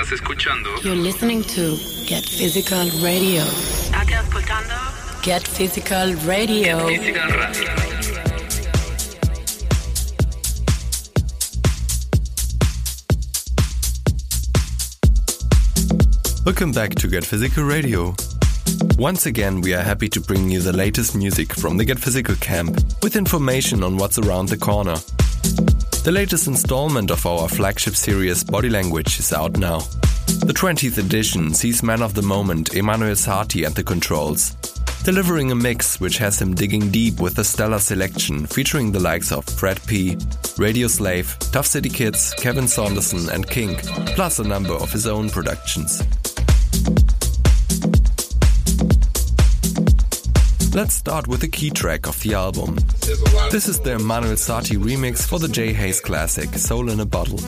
Estás escuchando You're listening to Get Physical Radio. State ascoltando Get Physical Radio. Physical Radio. Welcome back to Get Physical Radio. Once again, we are happy to bring you the latest music from the Get Physical camp with information on what's around the corner. The latest installment of our flagship series Body Language is out now. The 20th edition sees man of the moment Emanuel Satie at the controls, delivering a mix which has him digging deep with a stellar selection featuring the likes of Fred P, Radio Slave, Tuff City Kids, Kevin Saunderson, and King, plus a number of his own productions. Let's start with the key track of the album. This is the Emanuel Satie remix for the Jay Hayes classic Soul in a Bottle.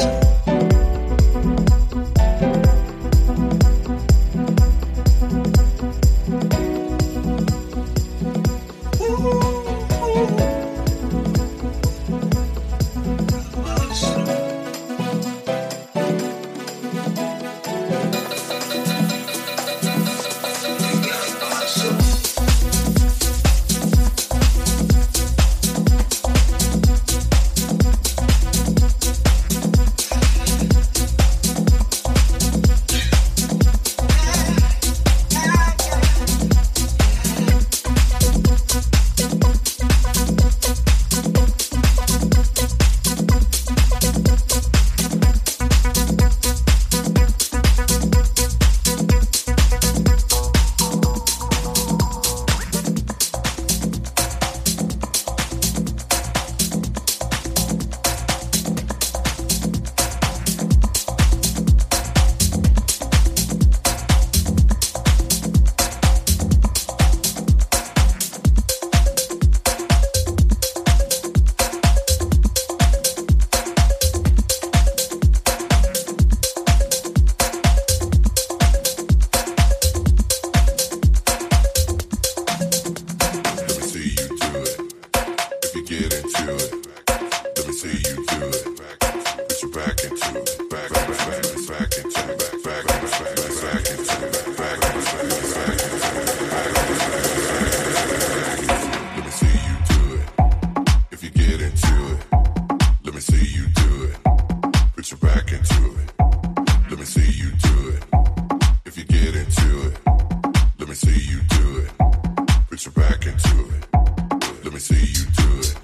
Anderson. Let me see you do it. Put your back into it. Let me see you do it.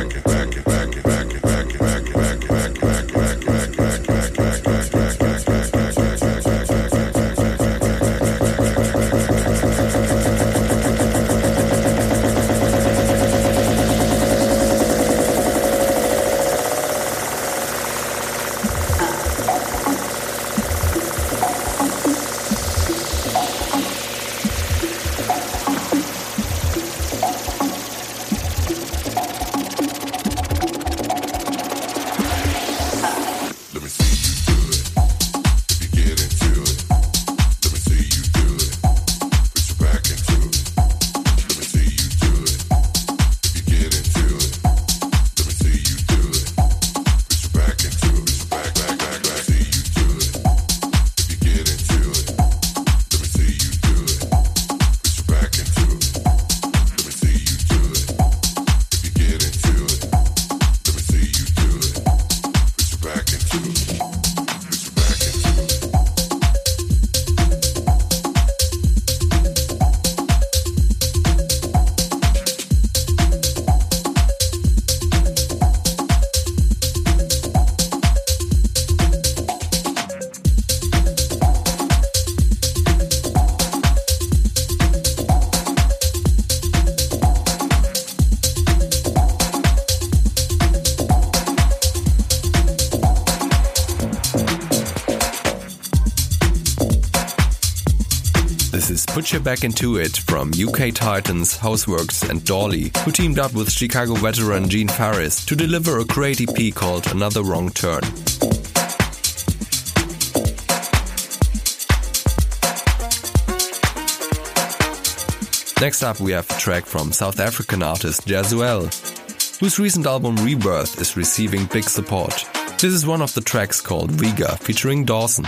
Your Back Into It from UK Titans, Hauswerks, and Dolly, who teamed up with Chicago veteran Gene Farris to deliver a great EP called Another Wrong Turn. Next up, we have a track from South African artist Jazzuelle, whose recent album Rebirth is receiving big support. This is one of the tracks called Vega featuring Dawson.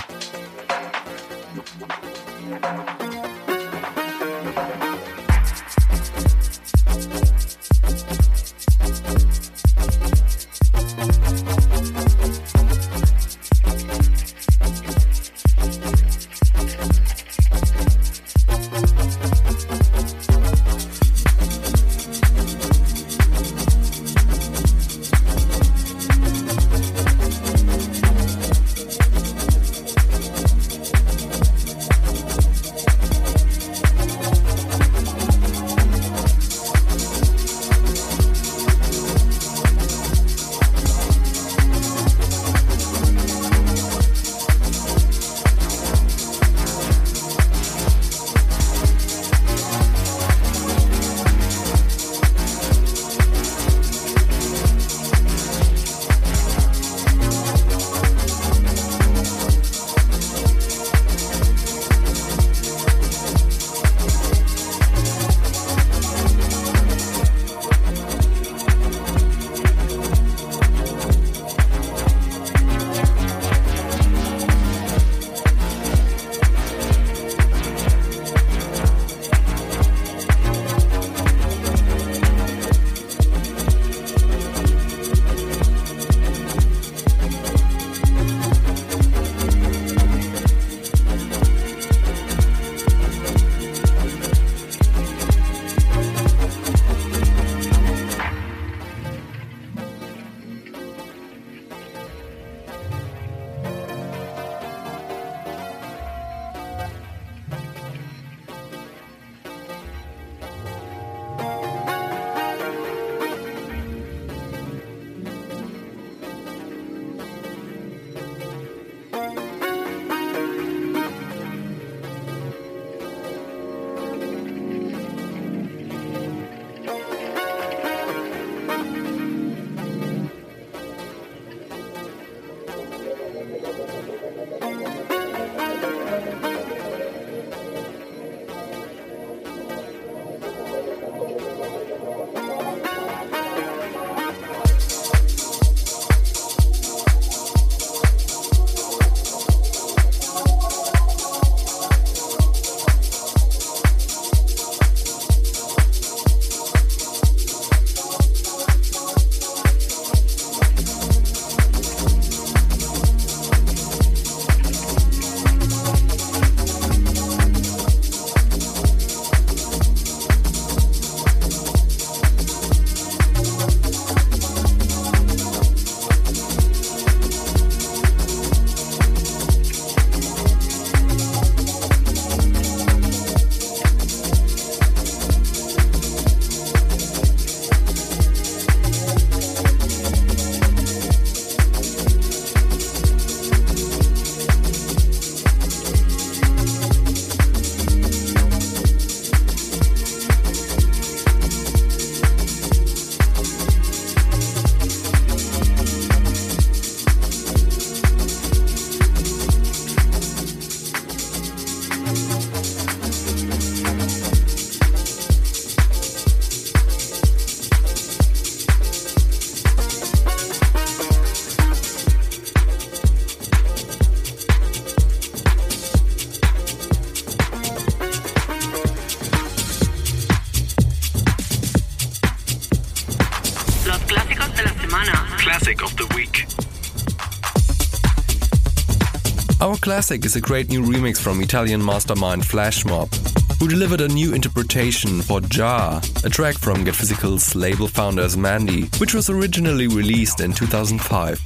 Classic is a great new remix from Italian mastermind Flashmob, who delivered a new interpretation for Jar, a track from Get Physical's label founders M.A.N.D.Y., which was originally released in 2005.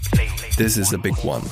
This is a big one.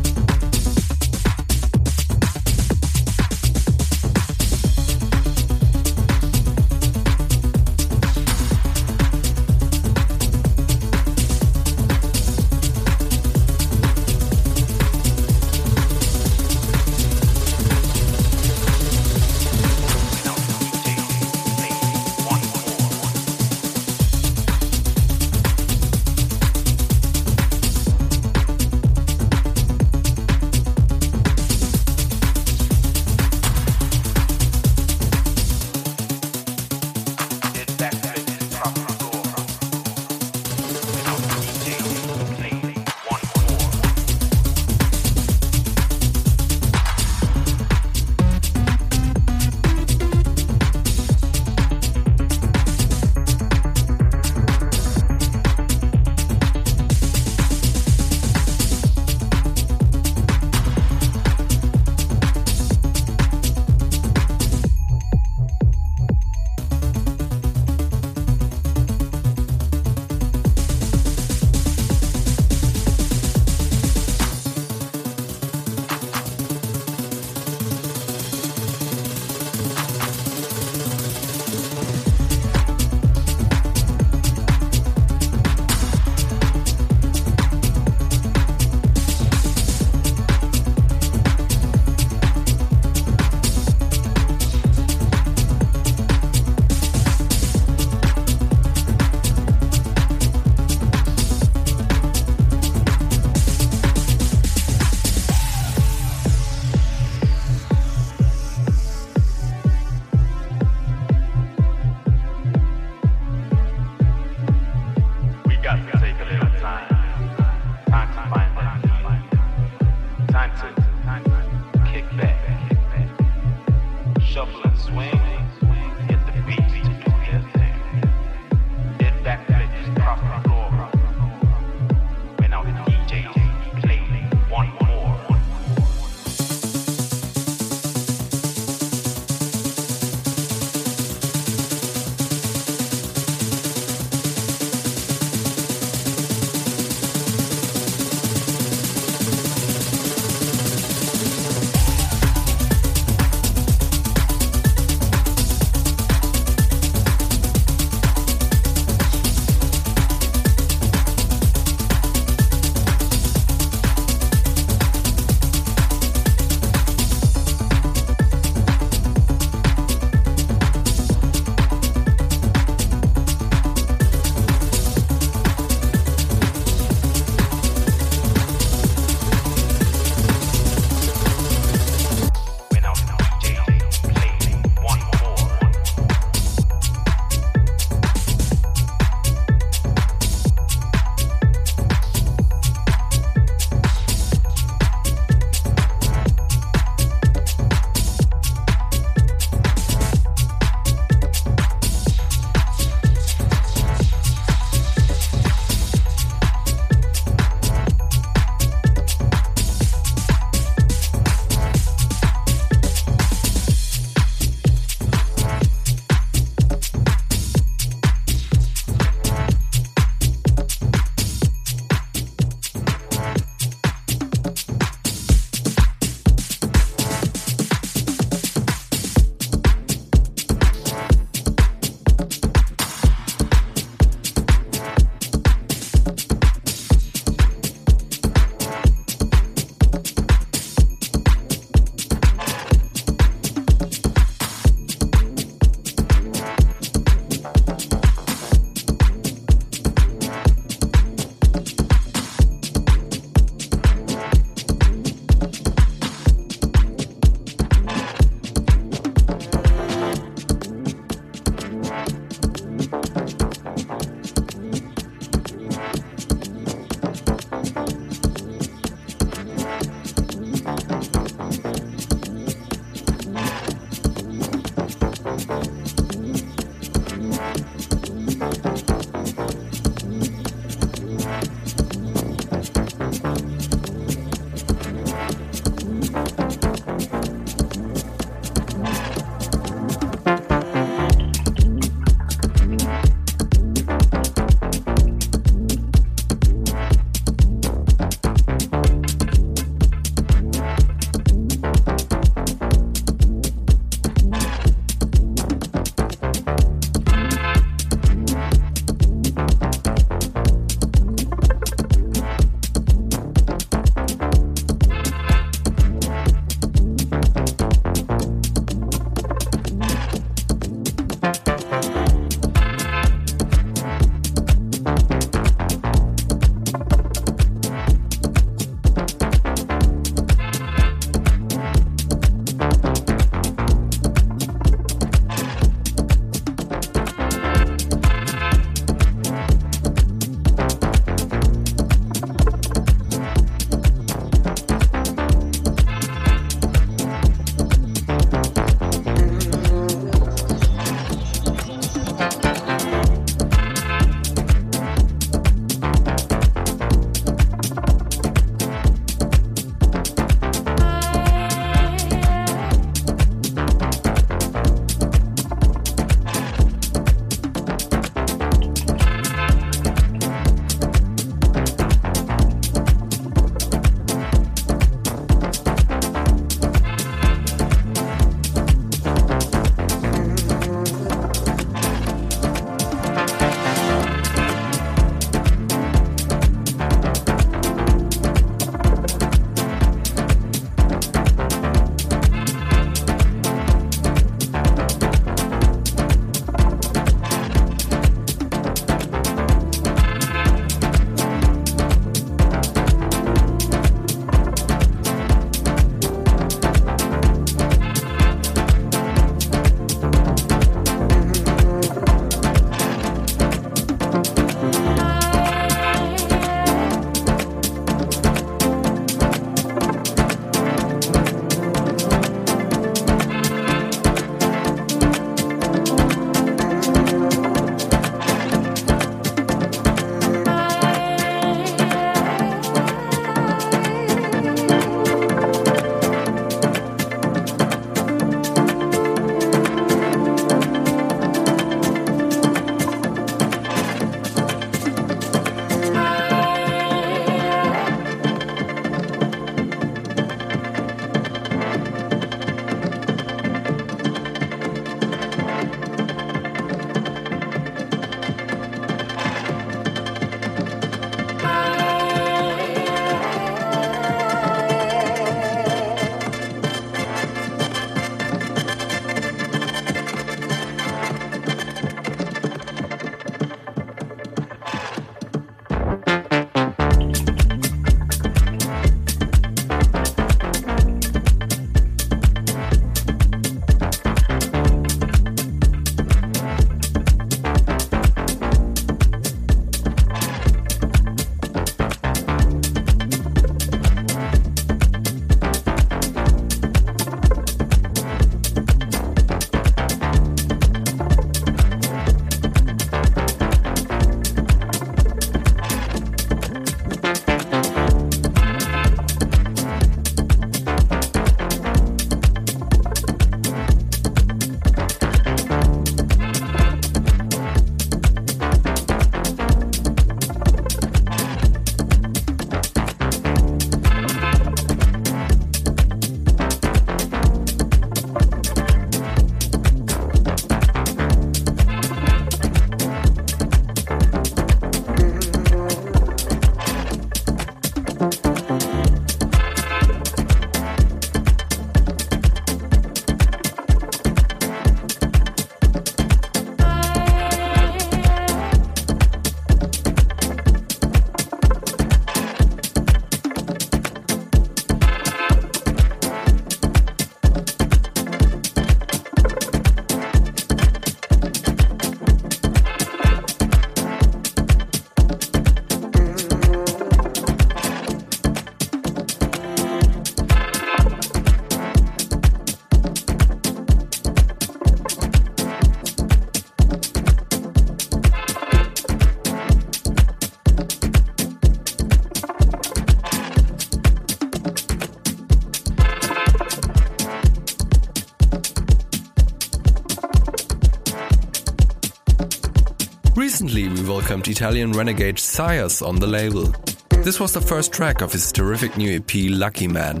Welcomed Italian renegade Sires on the label. This was the first track of his terrific new EP Lucky Man.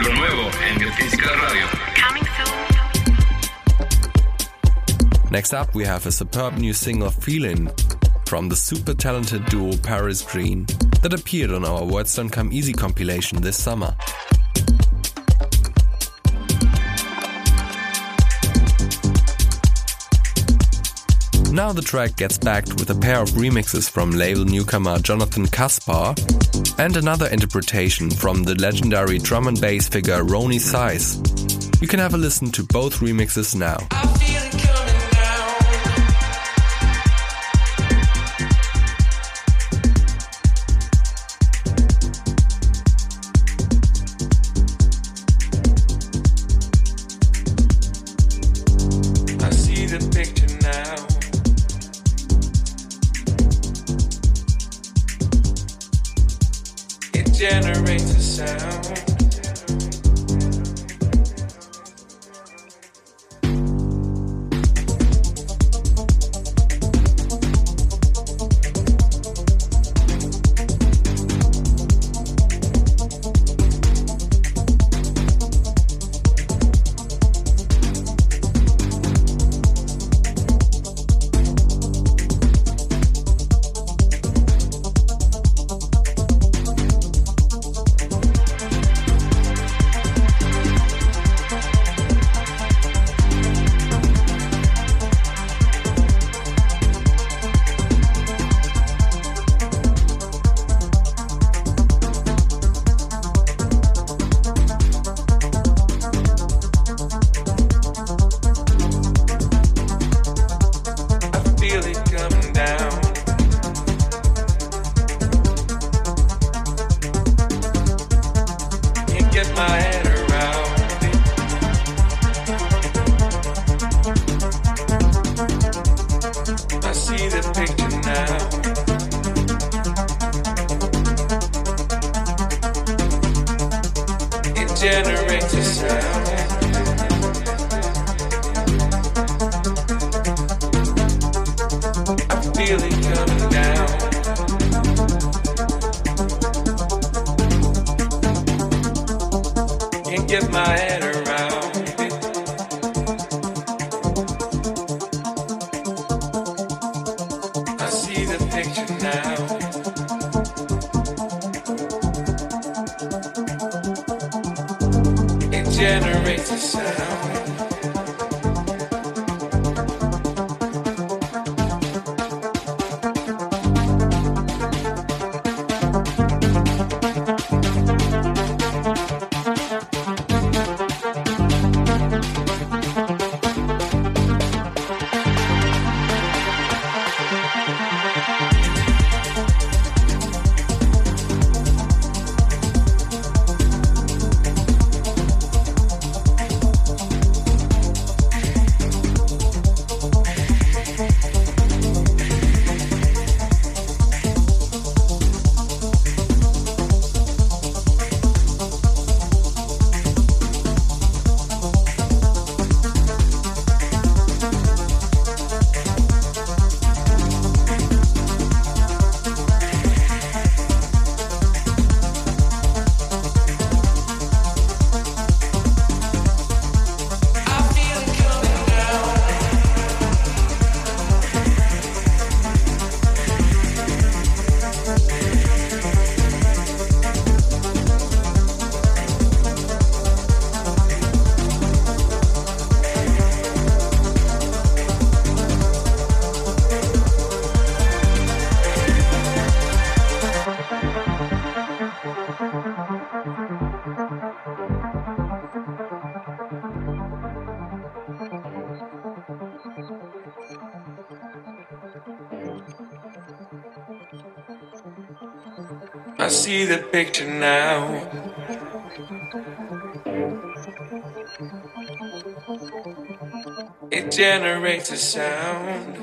Lo nuevo en Get Radio. Coming soon. Next up, we have a superb new single Feeling from the super talented duo Paris Green that appeared on our Words Don't Come Easy compilation this summer. Now the track gets backed with a pair of remixes from label newcomer Jonathan Kaspar and another interpretation from the legendary drum and bass figure Roni Size. You can have a listen to both remixes now. Sound. Generates a sound. I see the picture now. It generates a sound.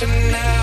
emotional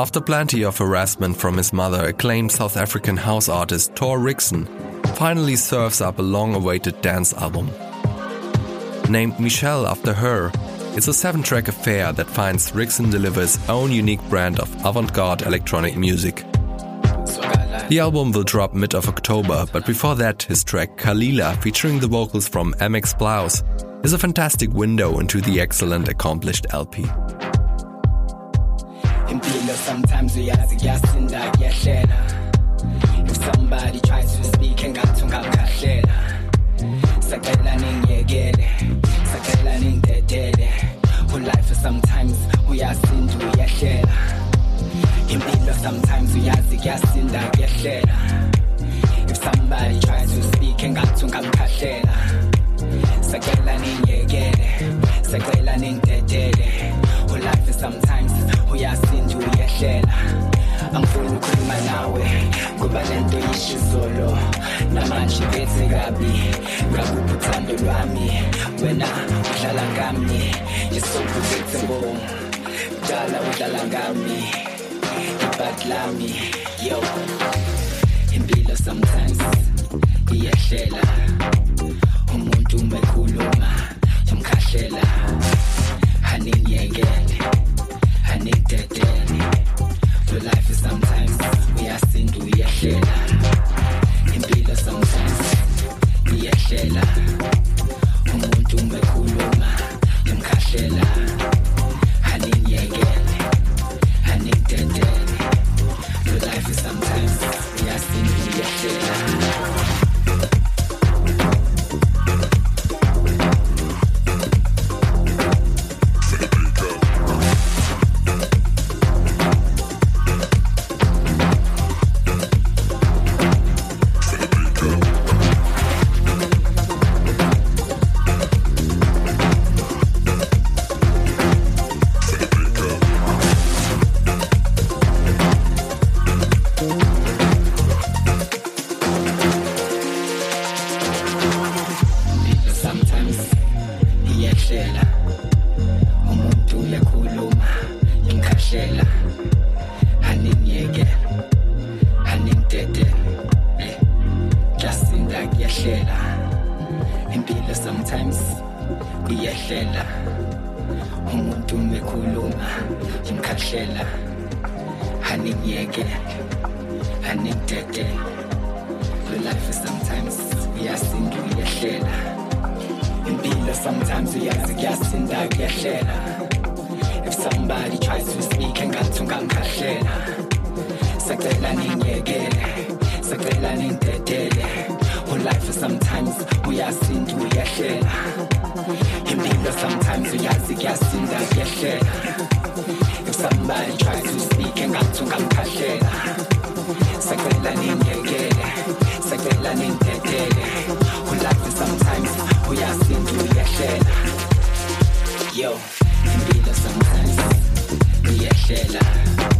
After plenty of harassment from his mother, acclaimed South African house artist Thor Rixon finally serves up a long awaited dance album. Named Michelle after her, it's a seven track affair that finds Rixson delivers his own unique brand of avant garde electronic music. The album will drop mid of October, but before that, his track Kalila, featuring the vocals from MX Blouse, is a fantastic window into the excellent accomplished LP. Impilo sometimes uyazi kuyasinda kuyahlela if somebody tries to speak engathi ungamkhahlela sacela ningiyekele sacela ningidedele ulife sometimes uyasinda uyahlela impilo sometimes uyazi kuyasinda kuyahlela if somebody tries to speak engathi ungamkhahlela sacela ningiyekele sacela ningidedele ulife sometimes uyasinda uyehlela. Angifuni ukukhuluma nawe kuba lento yisho izolo. Namanje bethe kabi ngakuphi uthando lwami? Wena udlala ngami yisophuzetebo dala udlala ngami ibhaki lami yo. Impilo sometimes iyehlela. yehle impilo sometimes uyazi kuyasinda yehlela if somebody tries to speak and got to come closer, say hello, engathi ungamkhahlela sacela ningekele We like to sometimes we have to uyasinda uyehlela yo impilo sometimes uyehlela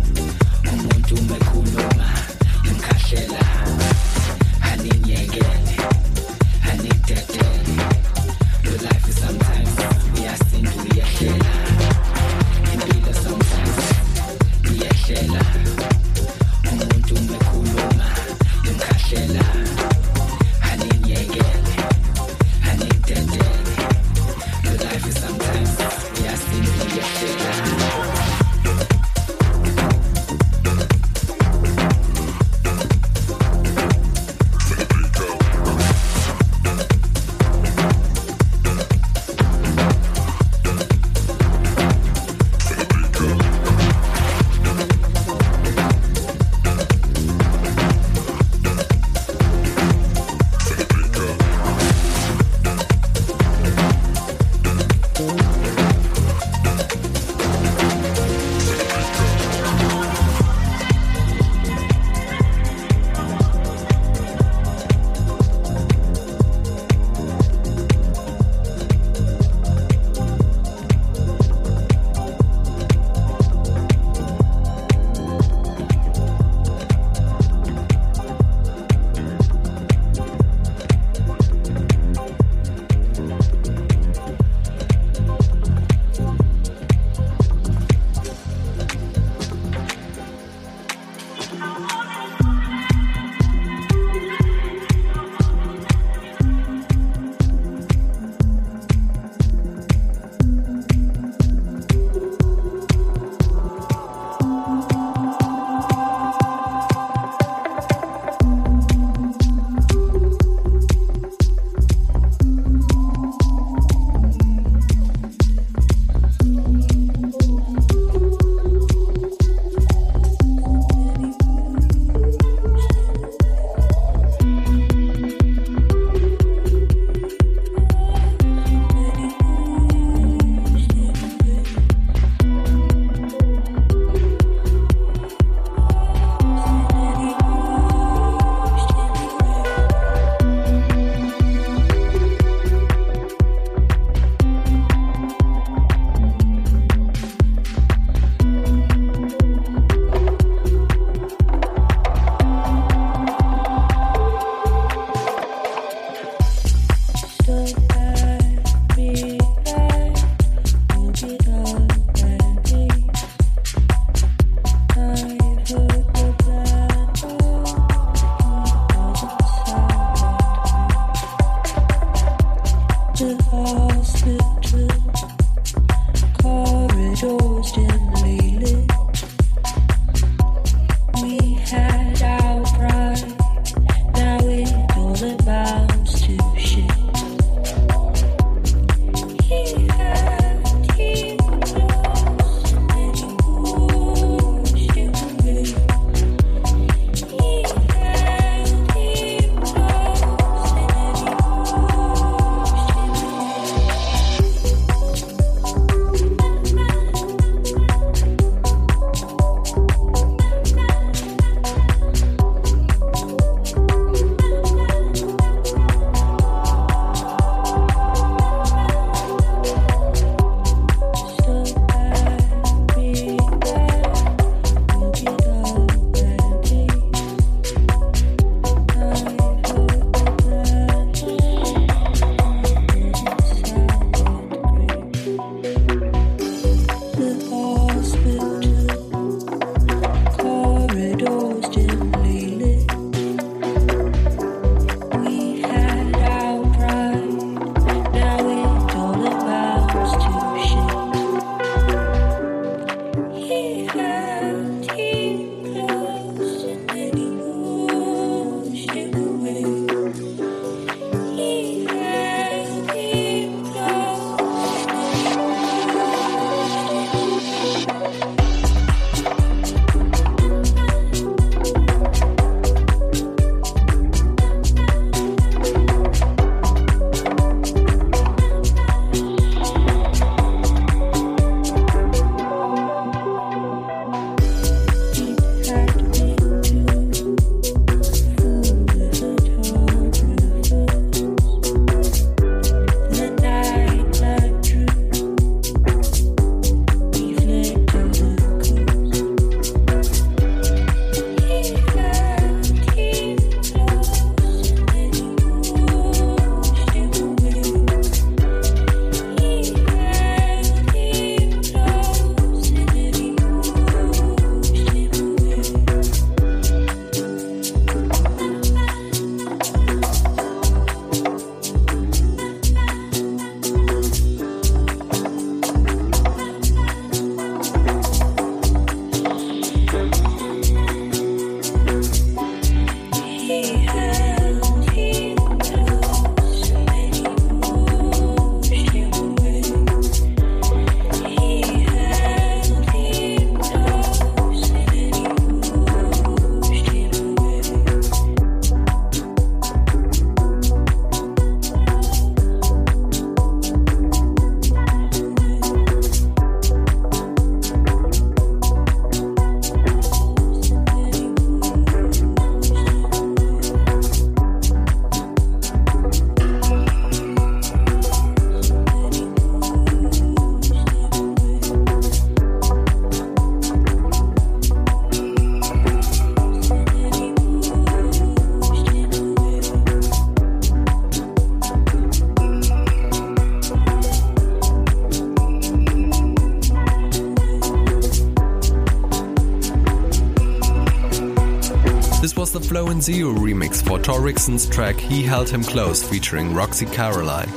Zero remix for Thor Rixon's track He Held Him Close featuring Roxy Caroline.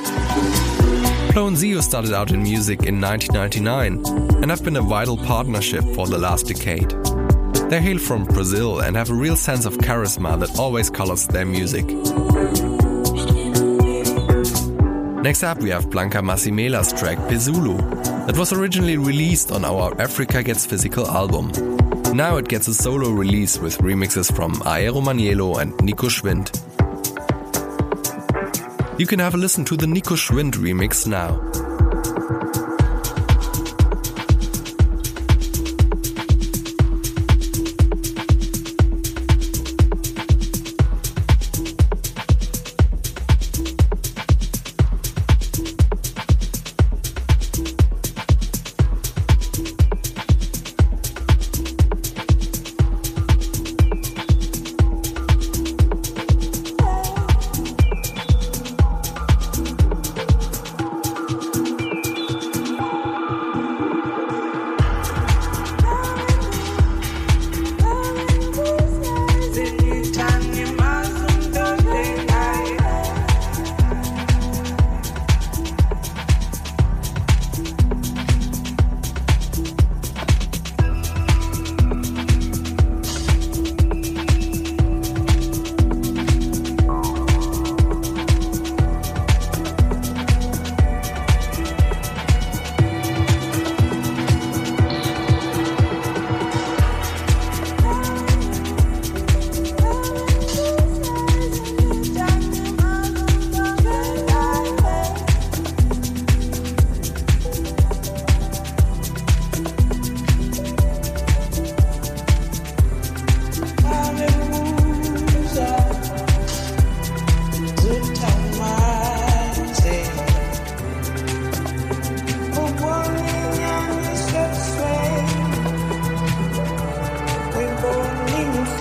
And Zero started out in music in 1999 and have been a vital partnership for the last decade. They hail from Brazil and have a real sense of charisma that always colors their music. Next up, we have Blanca Massimela's track Pezulu, that was originally released on our Africa Gets Physical album. Now it gets a solo release with remixes from Aero Manyelo and Nico Schwind. You can have a listen to the Nico Schwind remix now.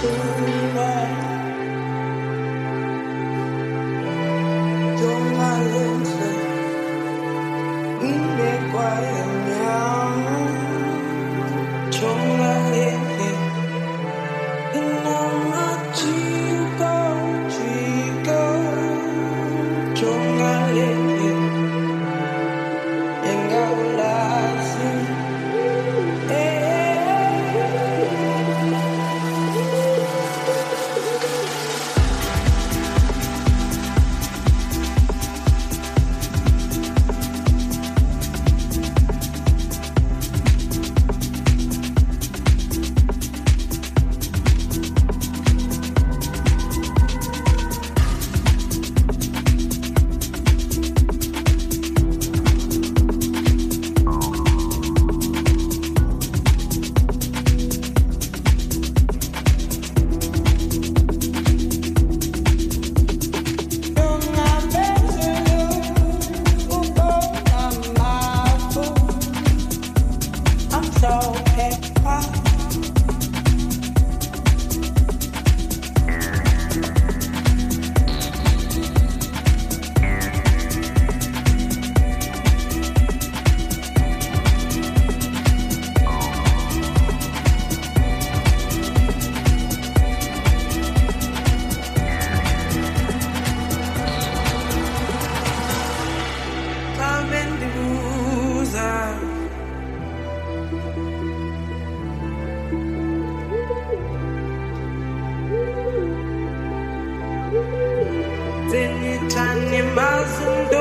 We are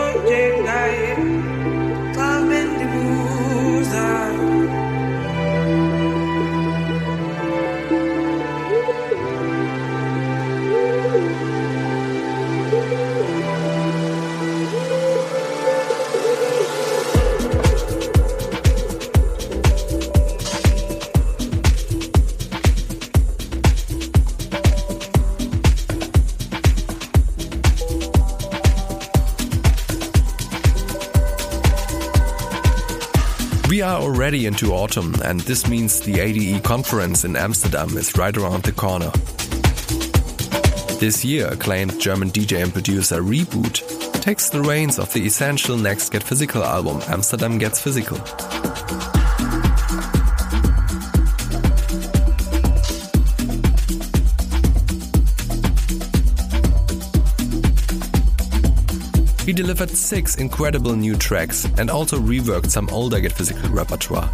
already into autumn, and this means the ADE conference in Amsterdam is right around the corner. This year, acclaimed German DJ and producer Reboot takes the reins of the essential next Get Physical album, Amsterdam Gets Physical. He delivered six incredible new tracks and also reworked some older Get Physical repertoire.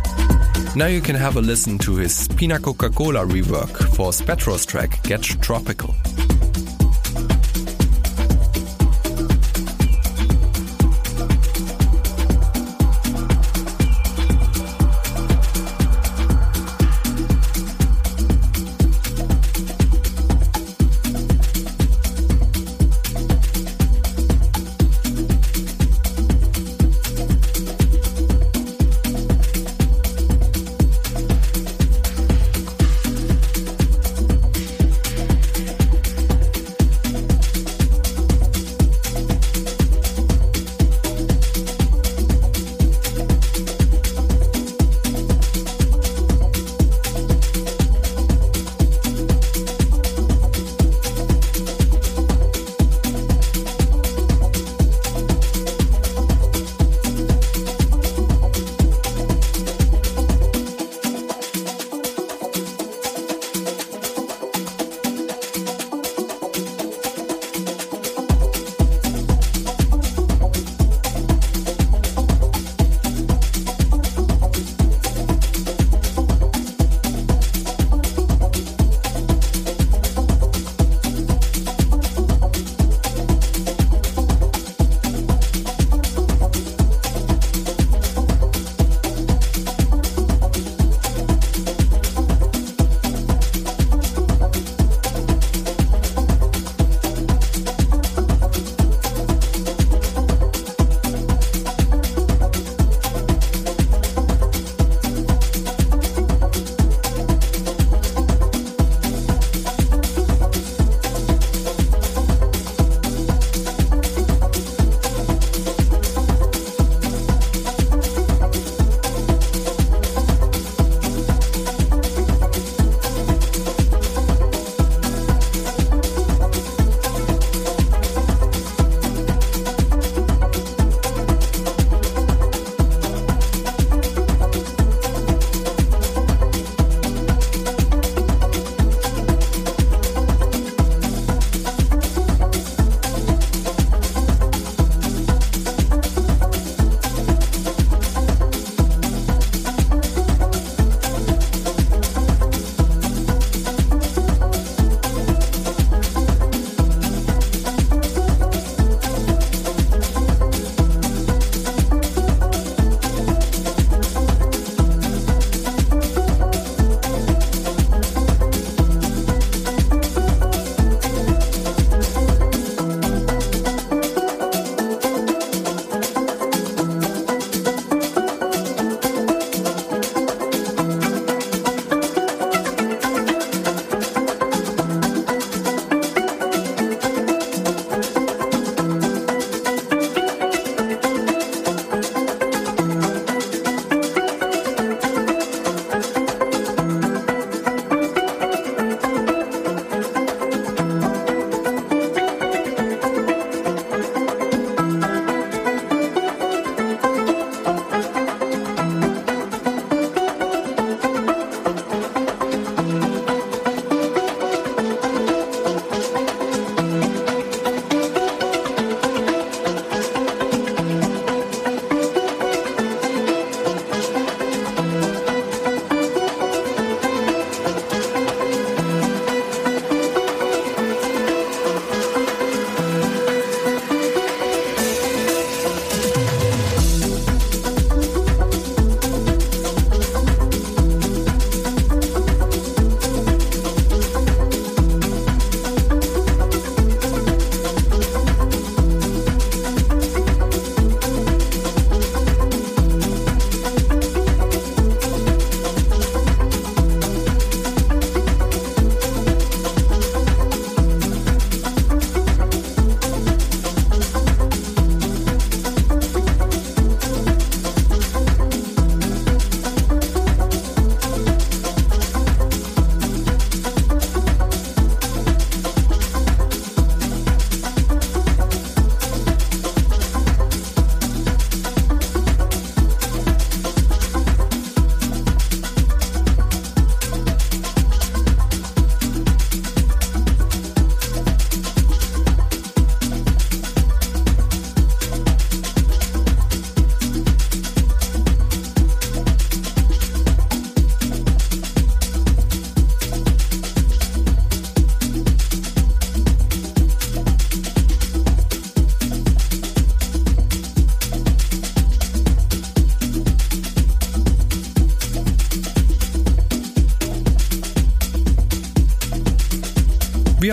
Now you can have a listen to his Pina Coca-Cola rework for Spectro's track Get Tropical.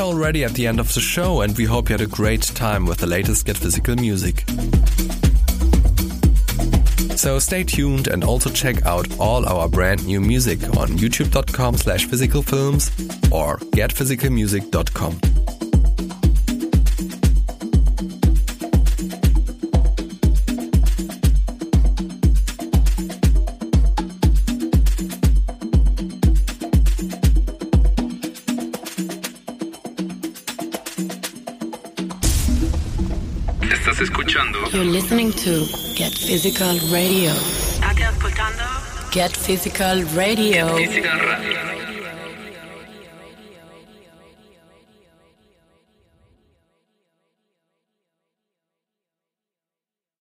Already at the end of the show and we hope you had a great time with the latest Get Physical music. So stay tuned and also check out all our brand new music on youtube.com slash physicalfilms or getphysicalmusic.com. to Get Physical Radio. Get Physical Radio. Physical Radio.